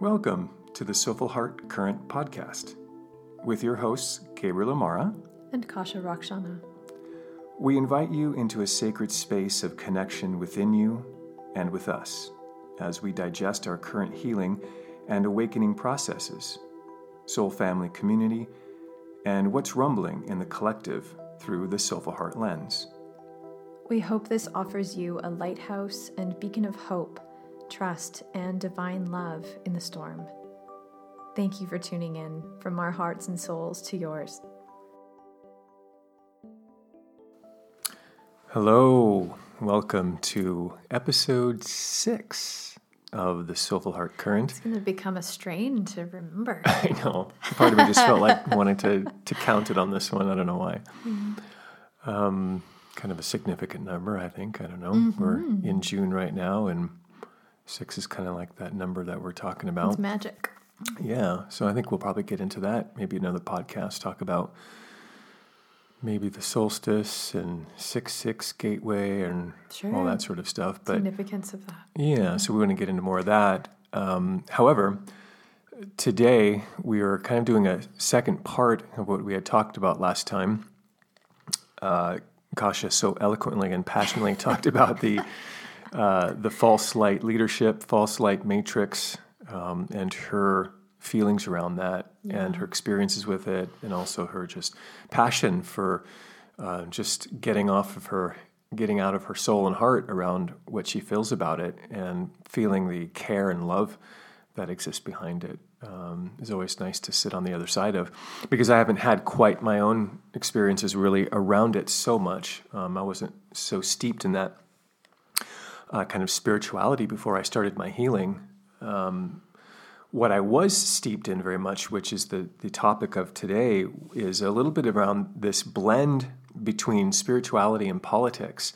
Welcome to the Soulful Heart Current podcast with your hosts, Gabriel Amara. And Kasha Rakshana. We invite you into a sacred space of connection within you and with us as we digest our current healing and awakening processes, soul family community, and what's rumbling in the collective through the Soulful Heart lens. We hope this offers you a lighthouse and beacon of hope, trust, and divine love in the storm. Thank you for tuning in from our hearts and souls to yours. Hello, welcome to episode six of the Soulful Heart Current. It's going to become a strain to remember. I know. Part of me just felt like wanting to, to count it on this one. I don't know why. Mm-hmm. Um, kind of a significant number, I think. I don't know. Mm-hmm. We're in June right now, and six is kind of like that number that we're talking about. It's magic. Yeah. So I think we'll probably get into that. Maybe another podcast, talk about maybe the solstice and six six gateway and sure. all that sort of stuff. But significance of that. Yeah, so we want to get into more of that. Um, however, today we are kind of doing a second part of what we had talked about last time. Uh, Kasha so eloquently and passionately talked about the uh, the false light leadership, false light matrix, um, and her feelings around that yeah. and her experiences with it, and also her just passion for uh, just getting off of her, getting out of her soul and heart around what she feels about it, and feeling the care and love that exists behind it. Um, is always nice to sit on the other side of because I haven't had quite my own experiences really around it so much. Um, I wasn't so steeped in that uh, kind of spirituality before I started my healing. Um, what I was steeped in very much, which is the, the topic of today, is a little bit around this blend between spirituality and politics,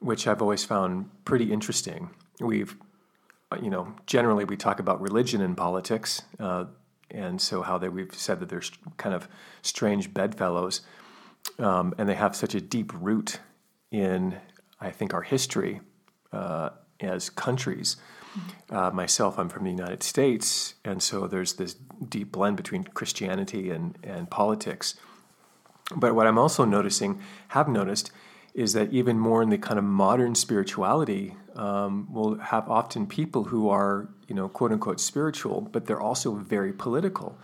which I've always found pretty interesting. We've, you know, generally we talk about religion and politics, uh, and so how they, we've said that they're kind of strange bedfellows, um, and they have such a deep root in, I think, our history uh, as countries. Uh, myself, I'm from the United States, and so there's this deep blend between Christianity and, and politics. But what I'm also noticing, have noticed, is that even more in the kind of modern spirituality, um, we'll have often people who are, you know, quote unquote spiritual, but they're also very political.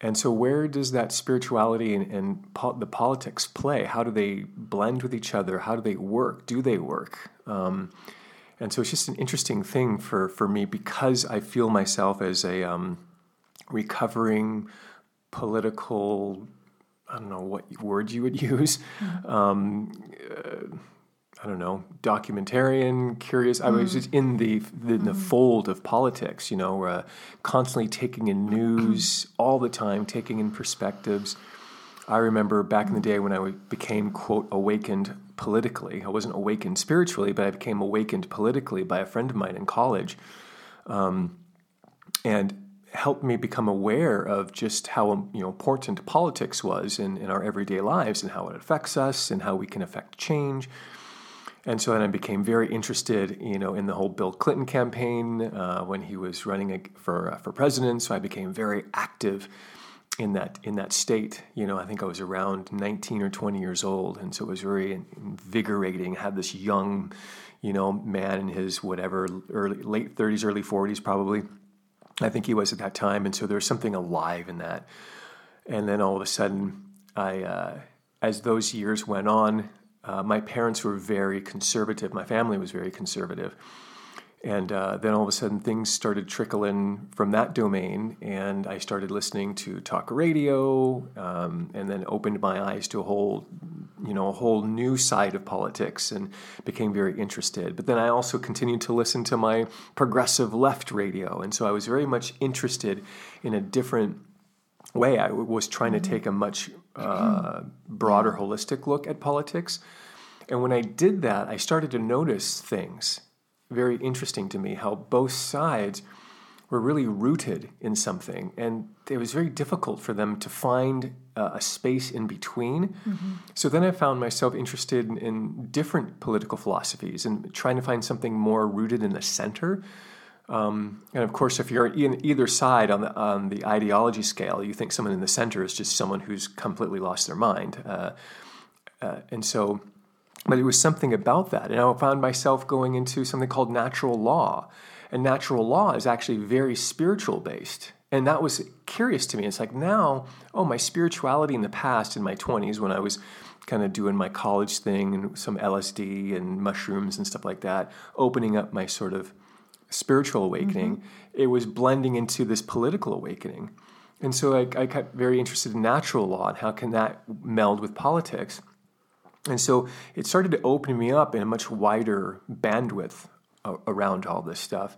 And so, where does that spirituality and, and po- the politics play? How do they blend with each other? How do they work? Do they work? Um, and so it's just an interesting thing for, for me because I feel myself as a um, recovering political, I don't know what word you would use. Mm-hmm. Um, uh, I don't know, documentarian, curious. Mm. I was just in the the, mm. the fold of politics, you know, uh, constantly taking in news all the time, taking in perspectives. I remember back in the day when I became, quote, awakened politically. I wasn't awakened spiritually, but I became awakened politically by a friend of mine in college. Um, and helped me become aware of just how you know important politics was in, in our everyday lives and how it affects us and how we can affect change. And so then I became very interested, you know, in the whole Bill Clinton campaign uh, when he was running for uh, for president. So I became very active in that in that state. You know, I think I was around 19 or 20 years old, and so it was very invigorating. I had this young, you know, man in his whatever early late 30s, early 40s, probably. I think he was at that time, and so there was something alive in that. And then all of a sudden, I, uh, as those years went on, uh, my parents were very conservative. My family was very conservative and uh, then all of a sudden, things started trickling from that domain, and I started listening to talk radio, um, and then opened my eyes to a whole, you know, a whole new side of politics, and became very interested. But then I also continued to listen to my progressive left radio, and so I was very much interested in a different way. I was trying to take a much uh, broader, holistic look at politics, and when I did that, I started to notice things very interesting to me how both sides were really rooted in something, and it was very difficult for them to find uh, a space in between. Mm-hmm. So then I found myself interested in, in, different political philosophies and trying to find something more rooted in the center. Um, and of course, if you're in either side on the on the ideology scale, you think someone in the center is just someone who's completely lost their mind. Uh, uh, and so, but it was something about that, and I found myself going into something called natural law, and natural law is actually very spiritual based. And that was curious to me. It's like now, oh, my spirituality in the past, in my 20s, when I was kind of doing my college thing and some LSD and mushrooms and stuff like that, opening up my sort of spiritual awakening, mm-hmm. it was blending into this political awakening. And so I, I got very interested in natural law and how can that meld with politics. And so it started to open me up in a much wider bandwidth around all this stuff.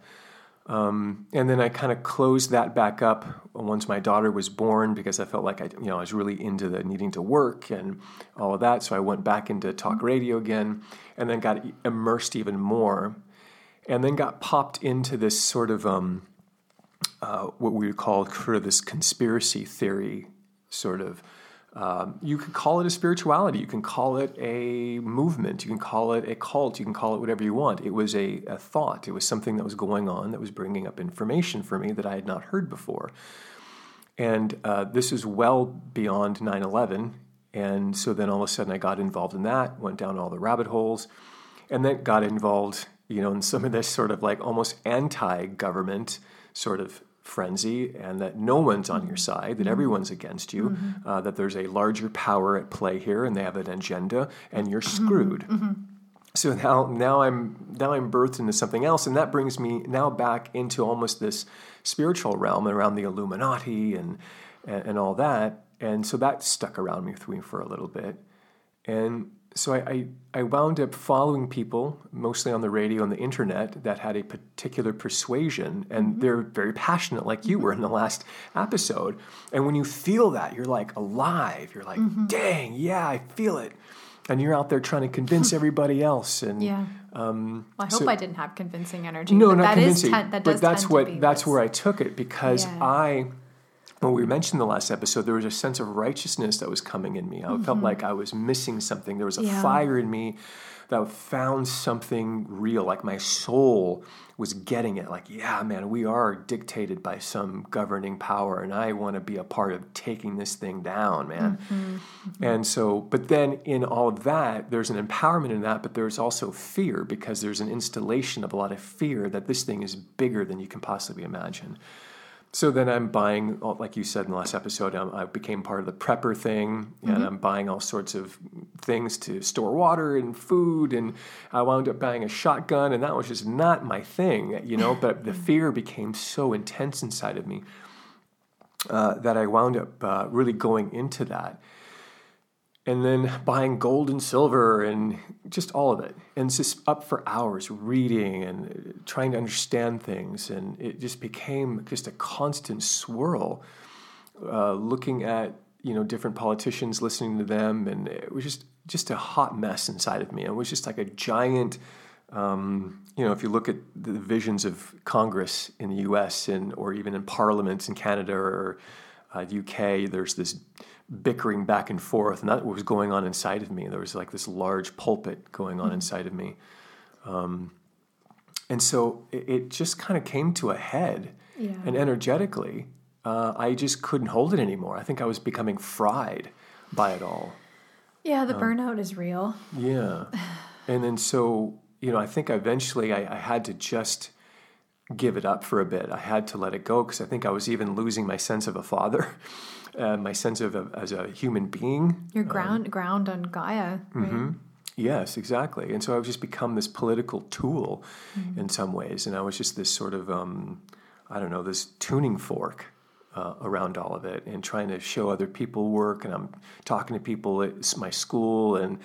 Um, and then I kind of closed that back up once my daughter was born because I felt like I, you know, I was really into the needing to work and all of that. So I went back into talk radio again, and then got immersed even more, and then got popped into this sort of um, uh, what we would call sort of this conspiracy theory sort of um, you can call it a spirituality, you can call it a movement, you can call it a cult, you can call it whatever you want. It was a, a thought, it was something that was going on that was bringing up information for me that I had not heard before. And uh, this is well beyond 9 11. And so then all of a sudden I got involved in that, went down all the rabbit holes, and then got involved, you know, in some of this sort of like almost anti government sort of frenzy and that no one's on your side, that mm-hmm. everyone's against you, mm-hmm. uh, that there's a larger power at play here and they have an agenda and you're mm-hmm. screwed. Mm-hmm. So now, now I'm now I'm birthed into something else, and that brings me now back into almost this spiritual realm around the Illuminati and and, and all that. And so that stuck around me for a little bit. And so I, I, I, wound up following people, mostly on the radio and the internet, that had a particular persuasion, and mm-hmm. they're very passionate, like you mm-hmm. were in the last episode. And when you feel that, you're like alive. You're like, mm-hmm. dang, yeah, I feel it. And you're out there trying to convince everybody else. And yeah, um, well, I hope so, I didn't have convincing energy. No, not convincing. Ten, that but that's what that's where I took it because yeah. I when we mentioned the last episode, there was a sense of righteousness that was coming in me. I mm-hmm. felt like I was missing something. There was a yeah. fire in me that found something real, like my soul was getting it. Like, yeah, man, we are dictated by some governing power, and I want to be a part of taking this thing down, man. Mm-hmm. Mm-hmm. And so, but then in all of that, there's an empowerment in that, but there's also fear because there's an installation of a lot of fear that this thing is bigger than you can possibly imagine. So then I'm buying, like you said in the last episode, um, I became part of the prepper thing, and mm-hmm. I'm buying all sorts of things to store water and food, and I wound up buying a shotgun, and that was just not my thing, you know. but the fear became so intense inside of me uh, that I wound up uh, really going into that and then buying gold and silver and just all of it. And just up for hours reading and trying to understand things. And it just became just a constant swirl uh, looking at you know different politicians listening to them. And it was just just a hot mess inside of me. It was just like a giant um, you know if you look at the visions of congress in the us and or even in parliaments in canada or uh, uk there's this bickering back and forth, and that was going on inside of me. There was like this large pulpit going on mm-hmm. inside of me, um, and so it, it just kind of came to a head. Yeah. And energetically, uh, I just couldn't hold it anymore. I think I was becoming fried by it all. Yeah, the um, burnout is real. Yeah, and then so you know, I think eventually I, I had to just give it up for a bit. I had to let it go because I think I was even losing my sense of a father. uh, my sense of a, as a human being. Your um, ground um, ground on Gaia. Right? Mm-hmm. Yes, exactly. And so I've just become this political tool mm-hmm. in some ways, and I was just this sort of um, I don't know this tuning fork. Uh, around all of it and trying to show other people work and i'm talking to people at my school and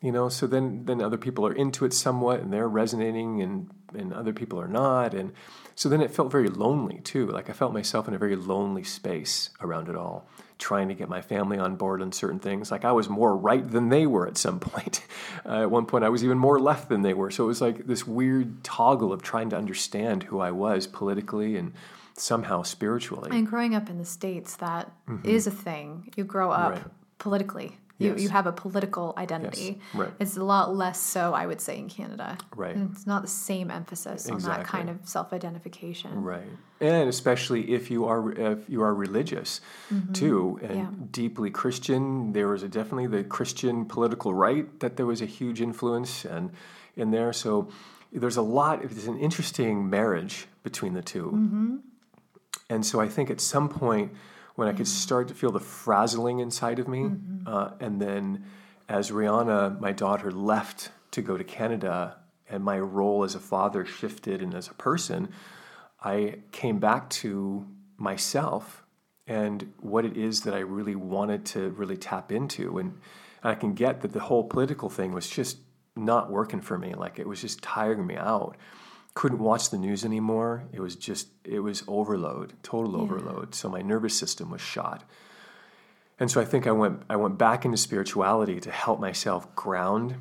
you know so then then other people are into it somewhat and they're resonating and and other people are not and so then it felt very lonely too like i felt myself in a very lonely space around it all trying to get my family on board on certain things. Like I was more right than they were at some point. Uh, at one point, I was even more left than they were. So it was like this weird toggle of trying to understand who I was politically and somehow spiritually. And growing up in the States, that mm-hmm. is a thing. You grow up right. politically. You, Yes. you have a political identity. right. It's a lot less so, I would say, in Canada. Right. And it's not the same emphasis on that kind of self identification. Right. And especially if you are if you are religious too and Mm-hmm. Yeah. deeply Christian, there was a, definitely the Christian political right that there was a huge influence and in there. So there's a lot. It's an interesting marriage between the 2 Mm-hmm. And so I think at some point when I could start to feel the frazzling inside of me, Mm-hmm. uh, and then as Rihanna, my daughter, left to go to Canada, and my role as a father shifted and as a person, I came back to myself and what it is that I really wanted to really tap into. And I can get that the whole political thing was just not working for me. Like it was just tiring me out. Couldn't watch the news anymore. It was just, it was overload, total overload. So my nervous system was shot. And so I think I went, I went back into spirituality to help myself ground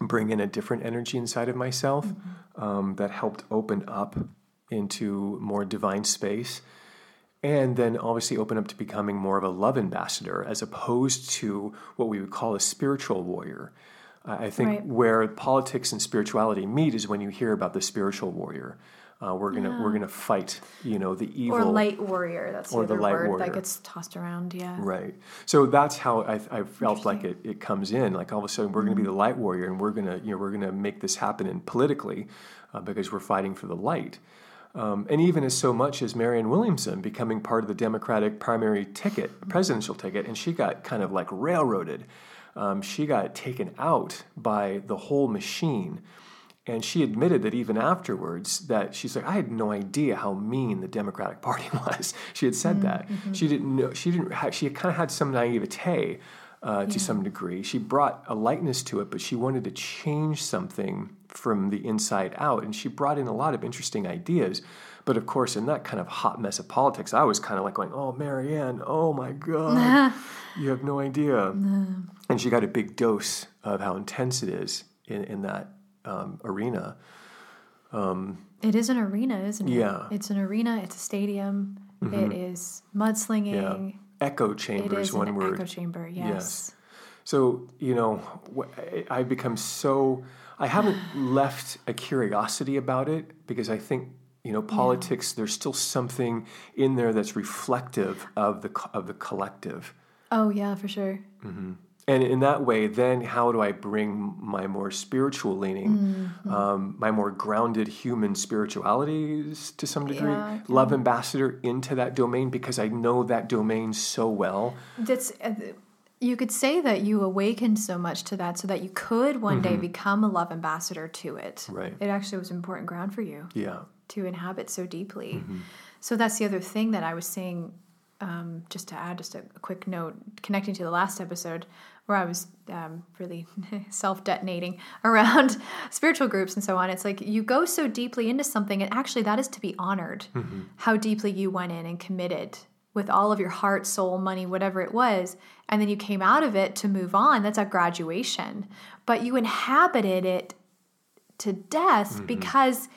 bring in a different energy inside of myself um, that helped open up into more divine space and then obviously open up to becoming more of a love ambassador as opposed to what we would call a spiritual warrior I think Right. where politics and spirituality meet is when you hear about the spiritual warrior. Uh, we're gonna we're gonna fight, you know, the evil Or light warrior. That's the Or the other light word warrior. that gets tossed around. Yeah. Right. So that's how I, I felt like it, it comes in. Like all of a sudden, we're going to be the light warrior, and we're going to you know we're to make this happen in politically uh, because we're fighting for the light. Um, and even as so much as Marianne Williamson becoming part of the Democratic primary ticket, presidential ticket, and she got kind of like railroaded. Um, she got taken out by the whole machine. And she admitted that even afterwards, that she's like, I had no idea how mean the Democratic Party was. She had said that. She didn't know. She didn't. Have, she kind of had some naivete uh, to some degree. She brought a lightness to it, but she wanted to change something from the inside out, and she brought in a lot of interesting ideas. But of course, in that kind of hot mess of politics, I was kind of like going, "Oh, Marianne, oh my God, you have no idea." And she got a big dose of how intense it is in, in that um, arena. It is an arena, isn't it? Yeah. It's an arena. It's a stadium. It is mudslinging. Yeah. Echo It chambers, is one word. echo chamber. Yes. Yes. So, you know, I've become so, I haven't left a curiosity about it because I think, you know, politics, there's still something in there that's reflective of the, of the collective. Oh yeah, for sure. And in that way, then how do I bring my more spiritual leaning, Mm-hmm. um, my more grounded human spiritualities to some degree, Yeah, love ambassador into that domain because I know that domain so well. That's. Uh, you could say that you awakened so much to that, so that you could one day become a love ambassador to it. Mm-hmm. Right. It actually was important ground for you. Yeah. To inhabit so deeply. Mm-hmm. So that's the other thing that I was saying. Um, just to add, just a, a quick note, connecting to the last episode where I was um, really self detonating around spiritual groups and so on. It's like you go so deeply into something, and actually, that is to be honored. Mm-hmm. How deeply you went in and committed with all of your heart, soul, money, whatever it was, and then you came out of it to move on. That's a graduation, but you inhabited it to death Mm-hmm. because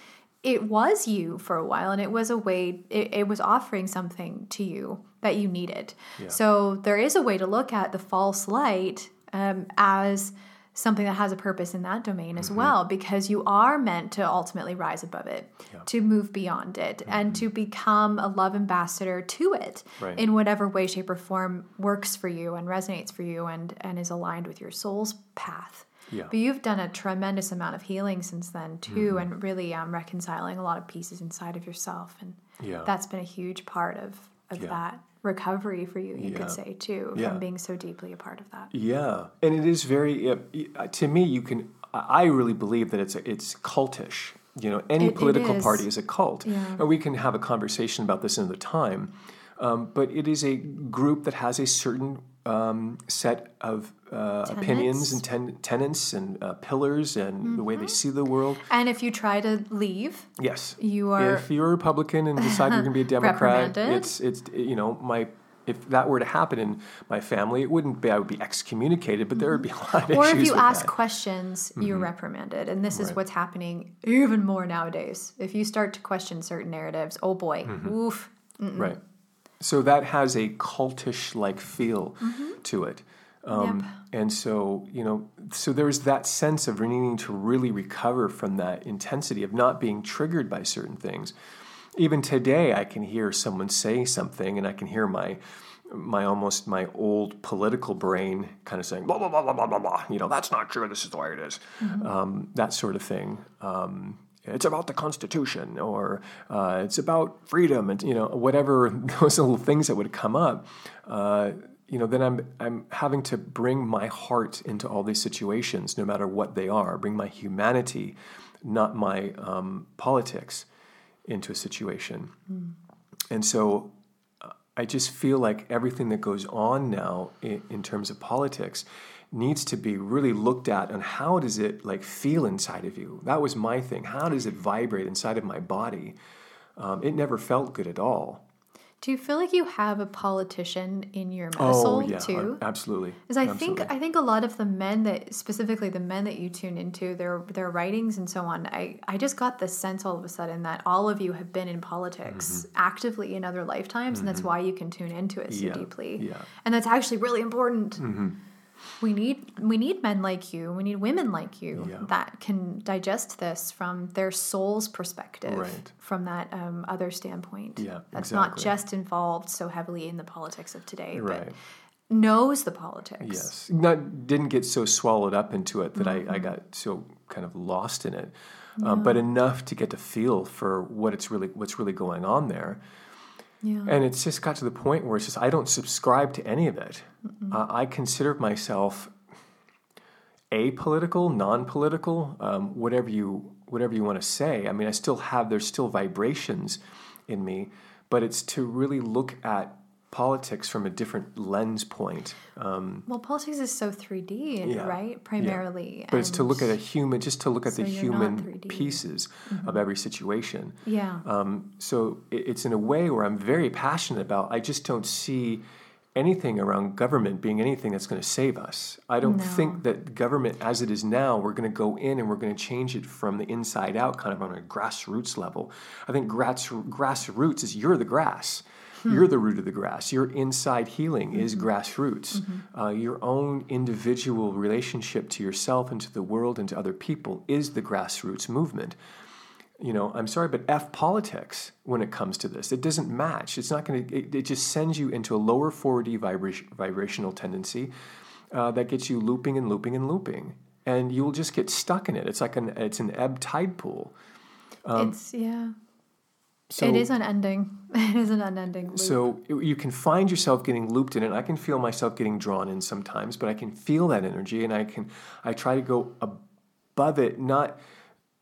it was you for a while and it was a way it, it was offering something to you that you needed. So there is a way to look at the false light um, as something that has a purpose in that domain Mm-hmm. as well because you are meant to ultimately rise above it to move beyond it and to become a love ambassador to it Mm-hmm. Right. in whatever way shape or form works for you and resonates for you and and is aligned with your soul's path Yeah. but you've done a tremendous amount of healing since then too, and really um, reconciling a lot of pieces inside of yourself, and Yeah. that's been a huge part of of Yeah. that recovery for you. You Yeah. could say too, Yeah. from being so deeply a part of that. Yeah, and it is very. Uh, to me, you can. I really believe that it's it's cultish. You know, any It- it political party is a cult, Yeah. and we can have a conversation about this another time. Um, but it is a group that has a certain um, set of uh, opinions and ten- tenets and uh, pillars and the way Mm-hmm. they see the world. And if you try to leave, Yes, you are if you're a Republican and decide you're going to be a Democrat, it's it's you know my. If that were to happen in my family, it wouldn't be I would be excommunicated, but there would be a lot of or issues if you ask that. Mm-hmm. questions, you're reprimanded. And this is what's happening even more nowadays. If you start to question certain narratives, oh boy, Mm-hmm. oof. Right. So that has a cultish like feel Mm-hmm. to it. Um, Yep. And so, you know, so there's that sense of needing to really recover from that intensity of not being triggered by certain things. Even today, I can hear someone say something, and I can hear my my almost my old political brain kind of saying blah blah blah blah blah blah blah. You know, that's not true. This is the way it is. Um, that sort of thing. Um, it's about the Constitution, or uh, it's about freedom, and you know, whatever those little things that would come up. Uh, you know, then I'm I'm having to bring my heart into all these situations, no matter what they are. Bring my humanity, not my um, politics, into a situation. And so, uh, I just feel like everything that goes on now in, in terms of politics needs to be really looked at and how does it like feel inside of you. That was my thing. How does it vibrate inside of my body? Um, it never felt good at all. Do you feel like you have a politician in your medicine oh yeah, too? uh, absolutely. Because I Absolutely. think I think a lot of the men that specifically the men that you tune into their their writings and so on. I I just got this sense all of a sudden that all of you have been in politics actively in other lifetimes, and that's why you can tune into it so Mm-hmm. Yeah, deeply. yeah. Mm-hmm. and that's actually really important. We need we need men like you. We need women like you Yeah. that can digest this from their soul's perspective, Right. from that um, other standpoint. Yeah, that's not just involved so heavily in the politics of today, Right. but knows the politics. Yes, not didn't get so swallowed up into it that I, I Mm-hmm. got so kind of lost in it, um, but enough to get to feel for what it's really what's really going on there. Yeah. And it's just got to the point where it's just I don't subscribe to any of it. Uh, I consider myself apolitical, non-political, um, whatever you whatever you want to say. I mean, I still have there's still vibrations in me, but it's to really look at politics from a different lens point. Um, Well, politics is so 3D, Yeah. right? Primarily. but it's to look at a human, just to look at So the human 3D. pieces of every situation. Yeah. Um, so it, it's in a way where I'm very passionate about. I just don't see anything around government being anything that's going to save us. I don't No. think that government, as it is now, we're going to go in and we're going to change it from the inside out, kind of on a grassroots level. I think grass, grassroots is you're the grass. You're the root of the grass. Your inside healing is grassroots. Uh, your own individual relationship to yourself and to the world and to other people is the grassroots movement you know, I'm sorry, but F politics when it comes to this. It doesn't match. It's not going to, it, it just sends you into a lower 4D vibration, vibrational tendency uh, that gets you looping and looping and looping. And you'll just get stuck in it. It's like an, it's an ebb tide pool. it's, yeah. So, it is unending. It is an unending loop. So you can find yourself getting looped in it. I can feel myself getting drawn in sometimes, but I can feel that energy, and I can I try to go above it, not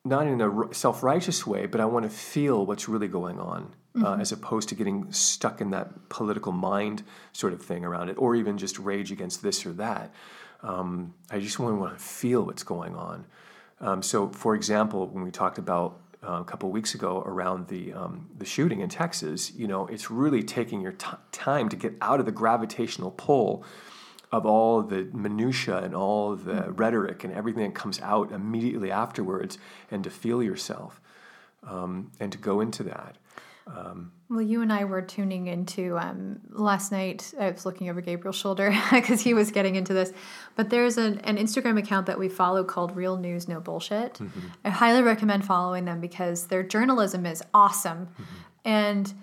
not in a self righteous way, but I want to feel what's really going on, uh, as opposed to getting stuck in that political mind sort of thing around it, or even just rage against this or that. Um, I just want to want to feel what's going on. Um, so, for example, when we talked about uh, a couple of weeks ago around the um, the shooting in Texas, you know, it's really taking your t- time to get out of the gravitational pull of all the minutia and all the rhetoric and everything that comes out immediately afterwards, and to feel yourself um, and to go into that. Well, you and I were tuning into um, last night. I was looking over Gabriel's shoulder because he was getting into this. But there's an, an Instagram account that we follow called Real News No Bullshit. Mm-hmm. I highly recommend following them because their journalism is awesome. Mm-hmm. And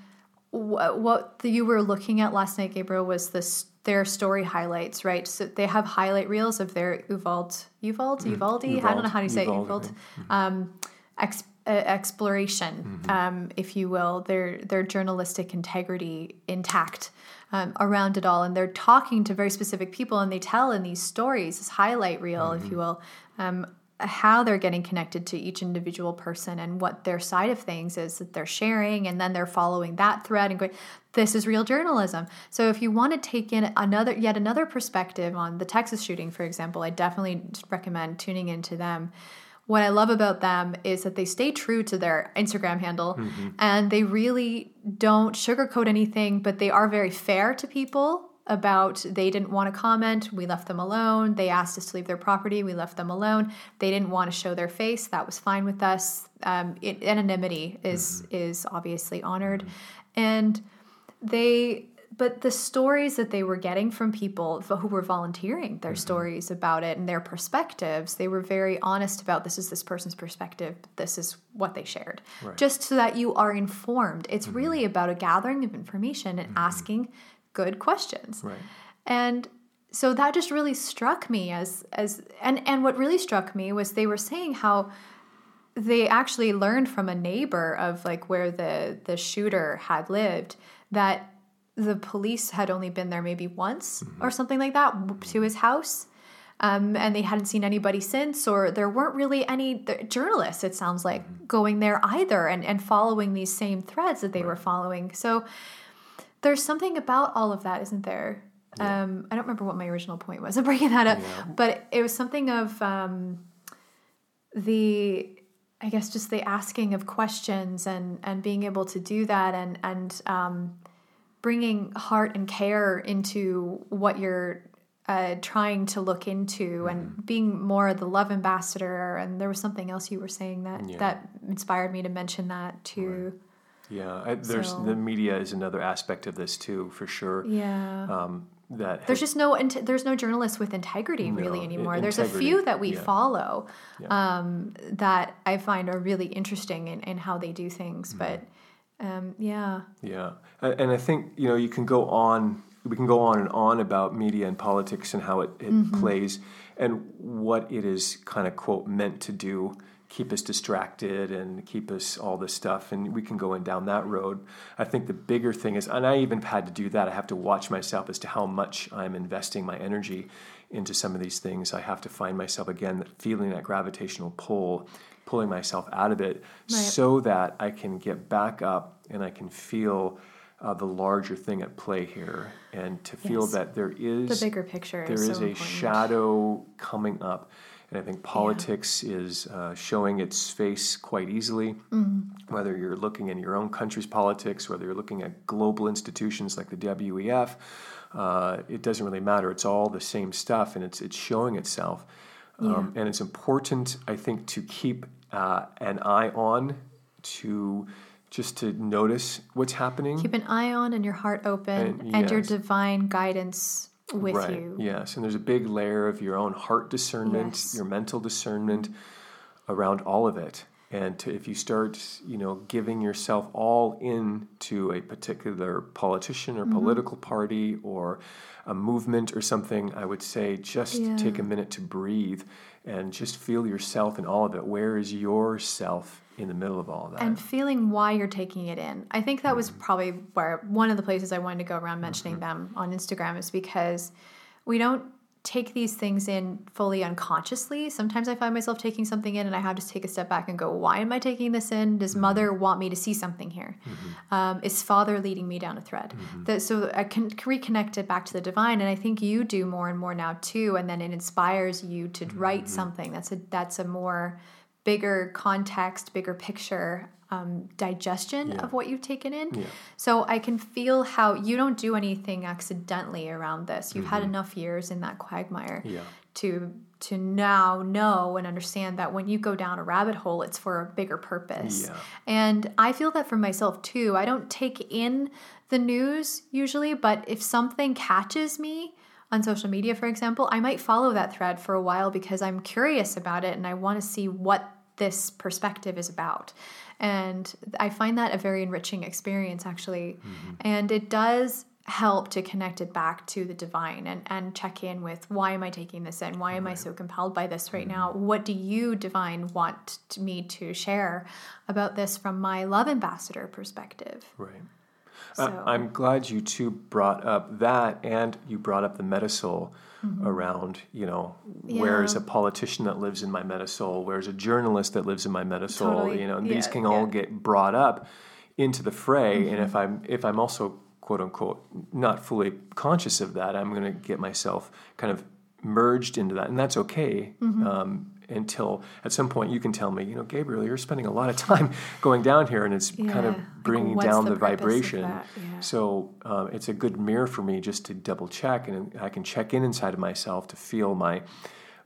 wh- what the, you were looking at last night, Gabriel, was this their story highlights, right? So they have highlight reels of their Uvalde, Uvalde, Uvalde. I don't know how to say Uvalde, Uvalde. Um, ex- uh, exploration, um, if you will, their their journalistic integrity intact um, around it all, and they're talking to very specific people, and they tell in these stories, this highlight reel, if you will, um, how they're getting connected to each individual person and what their side of things is that they're sharing, and then they're following that thread and going, "This is real journalism." So, if you want to take in another, yet another perspective on the Texas shooting, for example, I definitely recommend tuning into them what I love about them is that they stay true to their Instagram handle mm-hmm. and they really don't sugarcoat anything, but they are very fair to people about they didn't want to comment, we left them alone. They asked us to leave their property, we left them alone. They didn't want to show their face, that was fine with us. Um, it, anonymity is mm-hmm. is obviously honored, mm-hmm. and they but the stories that they were getting from people who were volunteering their mm-hmm. stories about it and their perspectives they were very honest about this is this person's perspective. This is what they shared. Right. just so that you are informed. It's mm-hmm. really about a gathering of information and mm-hmm. asking good questions. Right. and so that just really struck me as as and and what really struck me was they were saying how they actually learned from a neighbor of like where the the shooter had lived that the police had only been there maybe once or something like that to his house. Um, and they hadn't seen anybody since or there weren't really any journalists it sounds like going there either and, and following these same threads that they were following. So there's something about all of that isn't there? Um, i don't remember what my original point was i'm breaking that up but it was something of um, the I guess just the asking of questions and and being able to do that and and um, bringing heart and care into what you're uh, trying to look into and being more the love ambassador and there was something else you were saying that Yeah. that inspired me to mention that too Yeah. I, there's So- the media is another aspect of this too, for sure. yeah Um, that there's has- just no there's no journalists with integrity really No, i- anymore there's a few that we yeah. follow Yeah. um, that i find are really interesting in, in how they do things Mm-hmm. but um, yeah Yeah, and I think you know you can go on. We can go on and on about media and politics and how it, it Mm-hmm. plays and what it is kind of quote meant to do, keep us distracted and keep us all this stuff, and we can go in down that road. I think the bigger thing is, and I even had to do that. I have to watch myself as to how much I'm investing my energy into some of these things. I have to find myself again feeling that gravitational pull, pulling myself out of it, so that I can get back up and I can feel uh, the larger thing at play here, and to feel Yes. that there is the bigger picture there is, is so a important. shadow coming up. And I think politics is uh, showing its face quite easily, Mm-hmm. whether you're looking in your own country's politics, whether you're looking at global institutions like the WEF, uh, it doesn't really matter. It's all the same stuff, and it's it's showing itself. Um, and it's important, I think, to keep uh, an eye on, to just to notice what's happening. keep an eye on and your heart open And- and, your divine guidance with right. you Yes, and there's a big layer of your own heart discernment, Yes. your mental discernment around all of it. And to, if you start, you know, giving yourself all in to a particular politician or Mm-hmm. political party or a movement or something, I would say just Yeah. take a minute to breathe and just feel yourself in all of it. Where is yourself in the middle of all of that? and feeling why you're taking it in. I think that was Mm-hmm. probably where one of the places I wanted to go around mentioning them on Instagram is because we don't take these things in fully unconsciously. Sometimes I find myself taking something in and I have to take a step back and go, why am I taking this in? Mm-hmm. Does mother want me to see something here? Um, is father leading me down a thread? Mm-hmm. That, so I can reconnect it back to the divine. And I think you do more and more now too. And then it inspires you to Mm-hmm. write something that's a, that's a more bigger context, bigger picture um, digestion of what you've taken in. So I can feel how you don't do anything accidentally around this. You've had enough years in that quagmire Mm-hmm. Yeah. to to now know and understand that when you go down a rabbit hole, it's for a bigger purpose. Yeah. And I feel that for myself too. I don't take in the news usually, but if something catches me on social media, for example, I might follow that thread for a while because I'm curious about it and I want to see what this perspective is about. And I find that a very enriching experience, actually. Mm-hmm. And it does help to connect it back to the divine and, and check in with why am I taking this in? Why am I so compelled by this right now? Mm-hmm. What do you, divine, want me to share about this from my love ambassador perspective? Right. So- Uh, I'm glad you two brought up that, and you brought up the metasoul around. You know, where's Mm-hmm. A politician that lives in my metasoul? Where's a journalist that lives in my metasoul? Totally. You know, and these can all yeah. get brought up into the fray. And Mm-hmm. if I'm if I'm also quote unquote not fully conscious of that, I'm going to get myself kind of merged into that, and that's okay. Mm-hmm. Um, until at some point you can tell me, you know, Gabriel, you're spending a lot of time going down here, and it's kind of bringing what's down the the, vibration. Yeah. So um, it's a good mirror for me just to double check, and I can check in inside of myself to feel my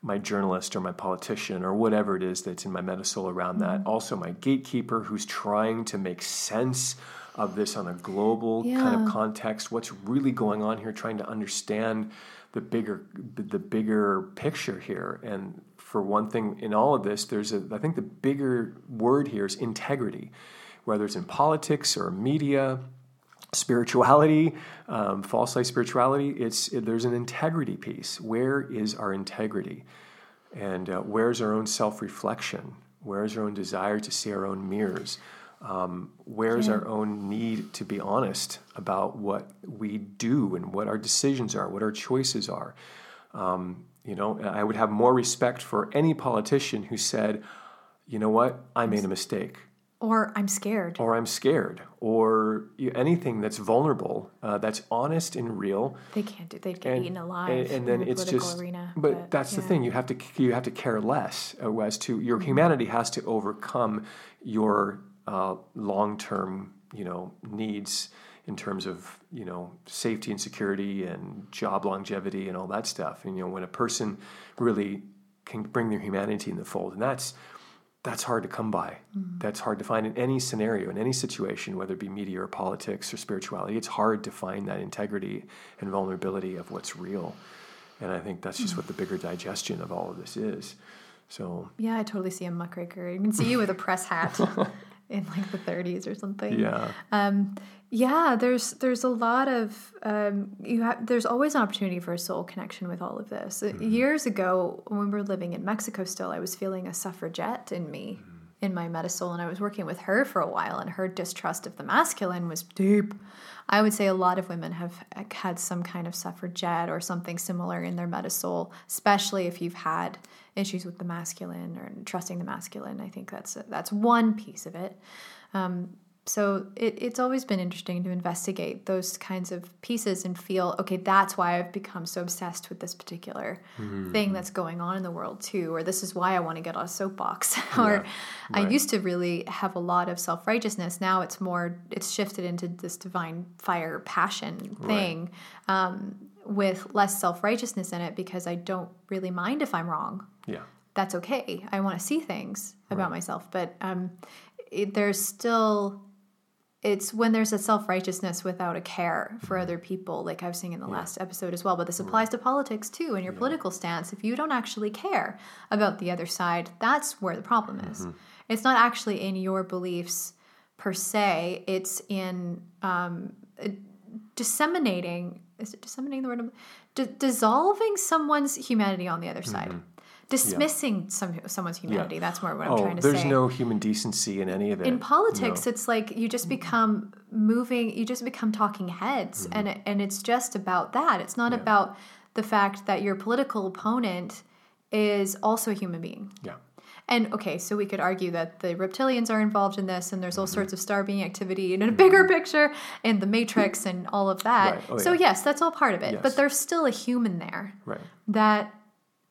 my journalist or my politician or whatever it is that's in my metasoul around that. Also, my gatekeeper who's trying to make sense of this on a global kind of context. What's really going on here? Trying to understand the bigger the bigger picture here. And for one thing, in all of this, there's a I think the bigger word here is integrity, whether it's in politics or media spirituality, um, false light spirituality. It's it, there's an integrity piece. Where is our integrity, and uh, where's our own self reflection? Where's our own desire to see our own mirrors? Um, where's Yeah. our own need to be honest about what we do and what our decisions are, what our choices are? Um, you know, I would have more respect for any politician who said, "You know what? I made a mistake." Or I'm scared. or I'm scared, or anything that's vulnerable, uh, that's honest and real. They can't do. They'd get And, eaten alive. and, and then the it's just. arena. but, that's the thing. You have to you have to care less uh, as to your Mm-hmm. humanity has to overcome your uh, long term you know needs in terms of you know safety and security and job longevity and all that stuff. And you know when a person really can bring their humanity in the fold, and that's that's hard to come by. That's hard to find in any scenario, in any situation, whether it be media or politics or spirituality. It's hard to find that integrity and vulnerability of what's real. And I think that's just what the bigger digestion of all of this is. So, Yeah, I totally see a muckraker. You can see you with a press hat in like the 30s or something. yeah. Um, yeah, there's there's a lot of um, you have there's always an opportunity for a soul connection with all of this. Uh, Years ago, when we were living in Mexico, still I was feeling a suffragette in me, in my metasoul, and I was working with her for a while, and her distrust of the masculine was deep. I would say a lot of women have had some kind of suffragette or something similar in their metasoul, especially if you've had issues with the masculine or trusting the masculine. I think that's that's one piece of it. Um, so it, it's always been interesting to investigate those kinds of pieces and feel okay that's why i've become so obsessed with this particular thing that's going on in the world too or this is why i want to get on a soapbox or i right. used to really have a lot of self-righteousness now it's more it's shifted into this divine fire passion thing um, with less self-righteousness in it because i don't really mind if i'm wrong Yeah. that's okay. I want to see things about myself, but um, it, there's still it's when there's a self righteousness without a care for mm-hmm. other people, like I was saying in the last episode as well. But this applies to politics too, and your political stance. If you don't actually care about the other side, that's where the problem is. Mm-hmm. It's not actually in your beliefs per se. It's in um, uh, disseminating. Is it disseminating the word? D- dissolving someone's humanity on the other side. Mm-hmm. Dismissing some someone's humanity. That's more what I'm Oh, trying to there's say There's no human decency in any of it. in politics No. it's like you just become moving you just become talking heads Mm-hmm. and and it's just about that it's not about the fact that your political opponent is also a human being Yeah. and okay so we could argue that the reptilians are involved in this and there's all Mm-hmm. sorts of star being activity in a bigger picture and the matrix and all of that Right. Oh, so yes that's all part of it Yes. but there's still a human there Right. that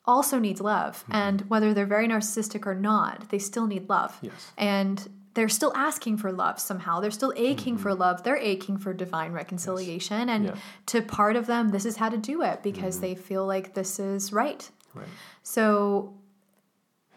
also needs love Mm-hmm. and whether they're very narcissistic or not they still need love Yes. and they're still asking for love somehow they're still aching for love they're aching for divine reconciliation and Mm-hmm. Yeah. Mm-hmm. to part of them this is how to do it because they feel like this is right Right. so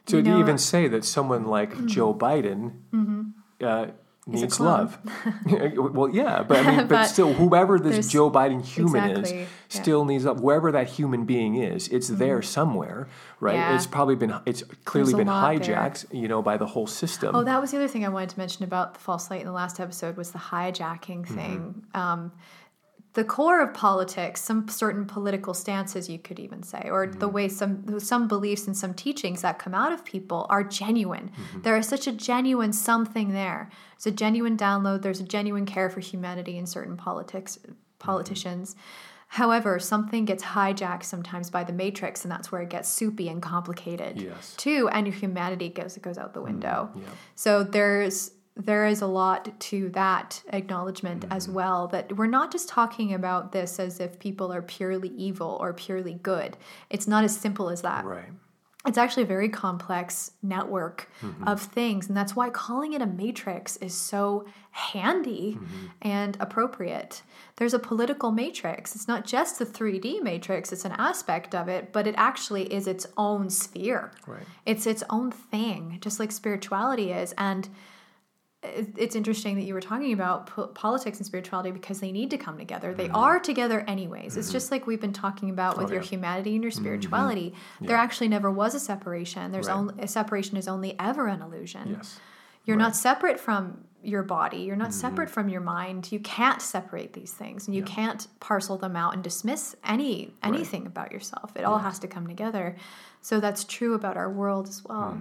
So You to know- even say that someone like Joe Biden uh, He's a needs love. well, yeah, but I mean, but, But still, whoever this Joe Biden human Exactly, is, yeah. still needs love. Wherever that human being is, it's there somewhere, right? Yeah. It's probably been, it's clearly been lot there. hijacked, you know, by the whole system. Oh, that was the other thing I wanted to mention about the false light in the last episode was the hijacking Mm-hmm. thing. Um, the core of politics, some certain political stances, you could even say, or the Mm-hmm. way some some beliefs and some teachings that come out of people are genuine. Mm-hmm. There is such a genuine something there. It's a genuine download. There's a genuine care for humanity in certain politics politicians. However, something gets hijacked sometimes by the matrix, and that's where it gets soupy and complicated Yes. too, and your humanity goes goes out the window. yeah. So there's there is a lot to that acknowledgement as Mm-hmm. well that we're not just talking about this as if people are purely evil or purely good. It's not as simple as that. Right. it's actually a very complex network of things and that's why calling it a matrix is so handy and appropriate there's a political matrix it's not just the 3d matrix it's an aspect of it but it actually is its own sphere Right. it's its own thing just like spirituality is and it's interesting that you were talking about po- politics and spirituality because they need to come together. They mm-hmm. are together anyways. It's mm-hmm. just like we've been talking about with oh, your yeah. humanity and your mm-hmm. spirituality. There actually never was a separation. There's Right. only a separation is only ever an illusion. Yes. You're not separate from your body. You're not separate from your mind. You can't separate these things, and you can't parcel them out and dismiss any anything about yourself. It all has to come together. So that's true about our world as well.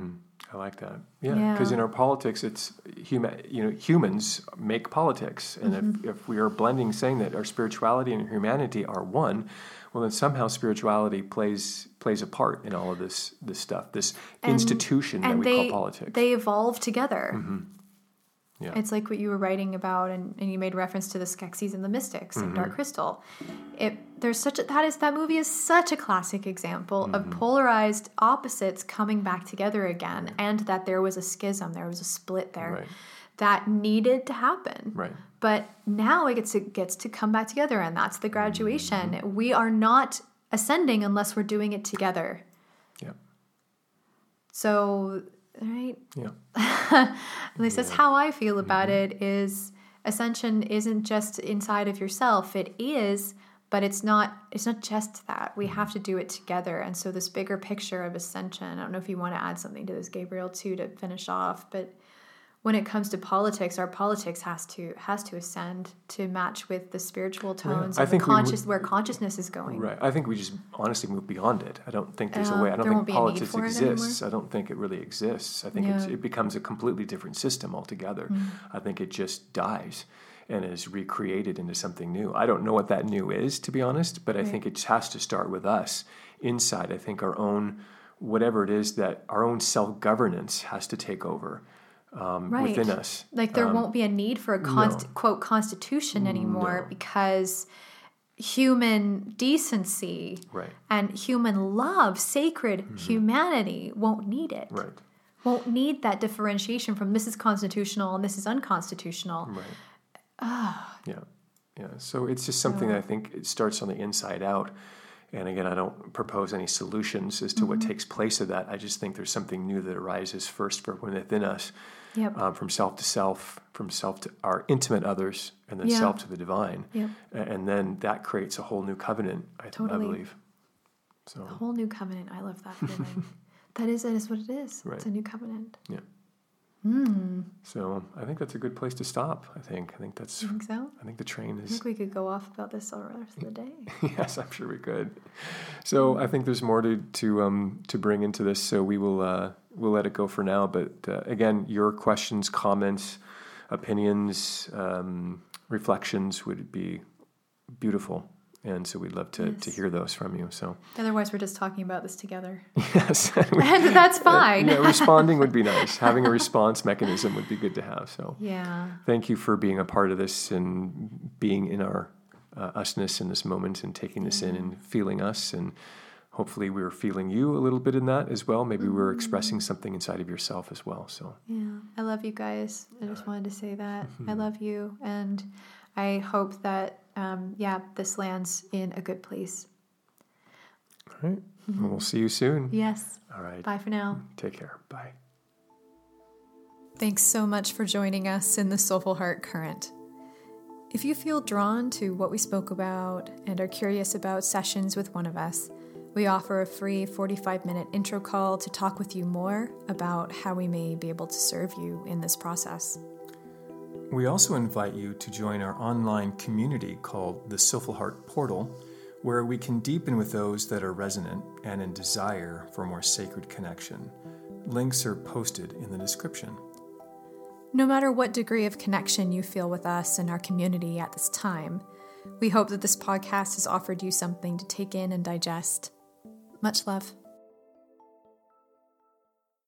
I like that. Yeah, because Yeah. in our politics, it's human. You know, humans make politics, and Mm-hmm. if, if we are blending, saying that our spirituality and humanity are one, well, then somehow spirituality plays plays a part in all of this this stuff, this institution that we they call politics. they evolve together. Yeah. It's like what you were writing about, and, and you made reference to the Skeksis and the Mystics and Mm-hmm. Dark Crystal. It there's such a, that is that movie is such a classic example of Mm-hmm. polarized opposites coming back together again, and that there was a schism, there was a split there Right. that needed to happen. right. But now it gets to, gets to come back together, and that's the graduation. Mm-hmm. We are not ascending unless we're doing it together. Yeah. So, right? Yeah. At least that's how I feel about mm-hmm. it is ascension isn't just inside of yourself. It is, but it's not it's not just that. We mm-hmm. have to do it together. And so this bigger picture of ascension, I don't know if you want to add something to this, Gabriel, too, to finish off, but when it comes to politics, our politics has to has to ascend to match with the spiritual tones I and the think we where consciousness is going. Right. I think we just honestly move beyond it. I don't think there's Uh, a way. I don't think be a need politics for it anymore? exists. I don't think it really exists. I think Yeah. It becomes a completely different system altogether. I think it just dies and is recreated into something new. I don't know what that new is, to be honest, but I think it has to start with us inside. I think our own, whatever it is that our own self governance has to take over um, right. within us. Like there um, won't be a need for a const- no. quote constitution anymore because human decency Right. and human love, sacred mm-hmm. humanity won't need it. Right. Won't need that differentiation from this is constitutional and this is unconstitutional. Right. Ah. Yeah. Yeah. So it's just something that I think it starts on the inside out. And again, I don't propose any solutions as to what mm-hmm. takes place of that. I just think there's something new that arises first from within us, Yep. um, from self to self, from self to our intimate others, and then Yeah. self to the divine. Yep. And then that creates a whole new covenant, I, Totally. I believe. So, A whole new covenant. I love that feeling. that is it is what it is. Right. It's a new covenant. yeah. Hmm. So I think that's a good place to stop. I think. I think that's. You think so? I think the train is. I think we could go off about this all the rest of the day. yes, I'm sure we could. So I think there's more to to um, to bring into this. So we will uh, we'll let it go for now. But uh, again, your questions, comments, opinions, um, reflections would be beautiful, and so we'd love to to hear those from you. So Otherwise, we're just talking about this together. yes, and that's fine. yeah, responding would be nice. Having a response mechanism would be good to have. So yeah. thank you for being a part of this and being in our uh, usness in this moment and taking this in and feeling us and hopefully we were feeling you a little bit in that as well maybe we were mm-hmm. expressing something inside of yourself as well so Yeah, I love you guys. I just uh, wanted to say that. I mm-hmm. love you. And I hope that, um, yeah, this lands in a good place. all right well, we'll see you soon Yes. all right Bye for now. take care bye Thanks so much for joining us in the Soulful Heart Current. If you feel drawn to what we spoke about and are curious about sessions with one of us, we offer a free 45 minute intro call to talk with you more about how we may be able to serve you in this process. We also invite you to join our online community called the Soulful Heart Portal, where we can deepen with those that are resonant and in desire for more sacred connection. Links are posted in the description. No matter what degree of connection you feel with us and our community at this time, we hope that this podcast has offered you something to take in and digest. Much love.